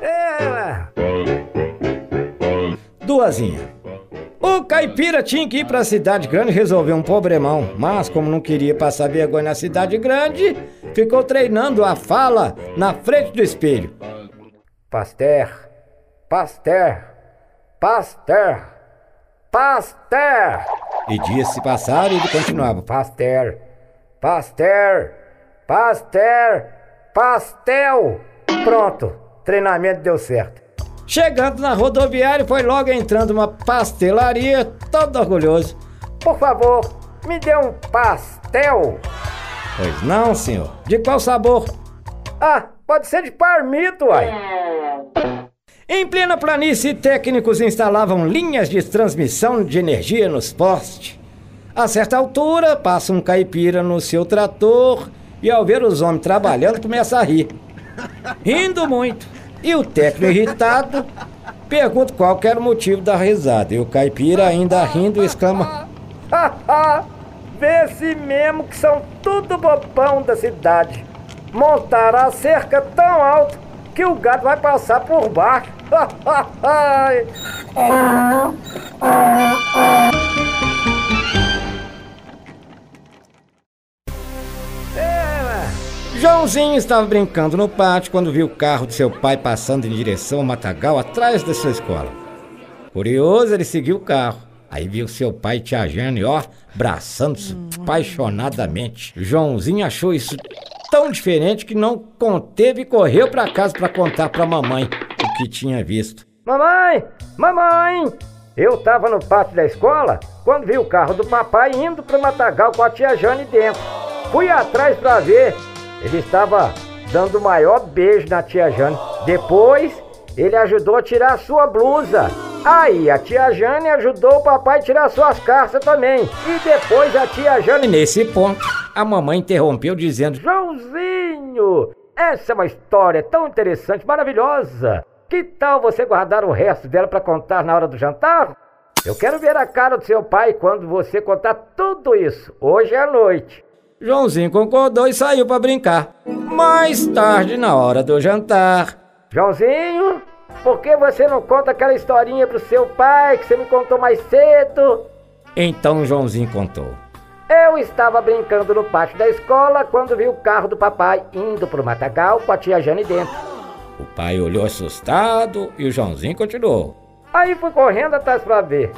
É. Duazinha. O caipira tinha que ir pra cidade grande resolver um problemão, mas como não queria passar vergonha na cidade grande, ficou treinando a fala na frente do espelho. Pasteur, Pasteur, Pasteur, Pasteur. E dias se passaram e ele continuava: Pasteur, Pasteur, Pasteur, Pastel. Pronto, treinamento deu certo. Chegando na rodoviária, foi logo entrando uma pastelaria, todo orgulhoso. Por favor, me dê um pastel. Pois não, senhor. De qual sabor? Ah, pode ser de parmito, uai. Em plena planície, técnicos instalavam linhas de transmissão de energia nos postes. A certa altura, passa um caipira no seu trator e, ao ver os homens trabalhando, começa a rir. Rindo muito. E o técnico irritado pergunta qual era o motivo da risada. E o caipira, ainda rindo, exclama: Haha, vê-se mesmo que são tudo bobão da cidade. Montaram a cerca tão alta que o gado vai passar por baixo. Joãozinho estava brincando no pátio quando viu o carro de seu pai passando em direção ao matagal atrás da sua escola. Curioso, ele seguiu o carro. Aí viu seu pai tia Jane, ó, abraçando-se apaixonadamente. Joãozinho achou isso tão diferente que não conteve e correu para casa para contar para mamãe o que tinha visto. Mamãe! Mamãe! Eu tava no pátio da escola quando vi o carro do papai indo pro matagal com a tia Jane dentro. Fui atrás para ver ele estava dando o maior beijo na tia Jane. Depois, ele ajudou a tirar a sua blusa. Aí, a tia Jane ajudou o papai a tirar suas carças também. E depois a tia Jane. Nesse ponto, a mamãe interrompeu dizendo: Joãozinho, essa é uma história tão interessante, maravilhosa. Que tal você guardar o resto dela para contar na hora do jantar? Eu quero ver a cara do seu pai quando você contar tudo isso, hoje à noite. Joãozinho concordou e saiu para brincar. Mais tarde, na hora do jantar. Joãozinho, por que você não conta aquela historinha pro seu pai que você me contou mais cedo? Então Joãozinho contou. Eu estava brincando no pátio da escola quando vi o carro do papai indo pro matagal com a tia Jane dentro. O pai olhou assustado e o Joãozinho continuou. Aí fui correndo atrás para ver.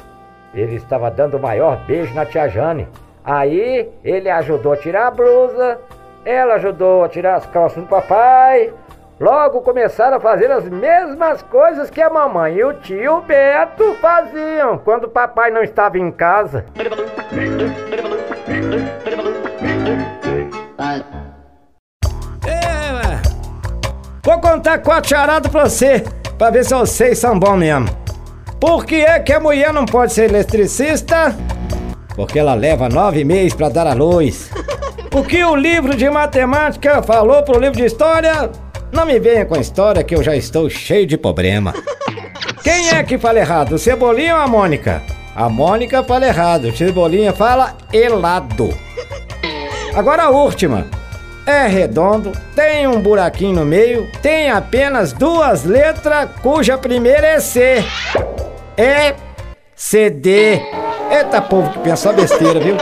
Ele estava dando o maior beijo na tia Jane. Aí ele ajudou a tirar a blusa, ela ajudou a tirar as calças do papai. Logo começaram a fazer as mesmas coisas que a mamãe e o tio Beto faziam quando o papai não estava em casa. É, vou contar quatro charadas pra você, pra ver se vocês são bons mesmo. Por que é que a mulher não pode ser eletricista? Porque ela leva nove meses para dar a luz. O que o livro de matemática falou pro livro de história? Não me venha com história que eu já estou cheio de problema. Quem é que fala errado, o Cebolinha ou a Mônica? A Mônica fala errado, o Cebolinha fala helado. Agora a última. É redondo, tem um buraquinho no meio, tem apenas duas letras cuja primeira é C. É CD. Eita povo que pensa besteira, viu?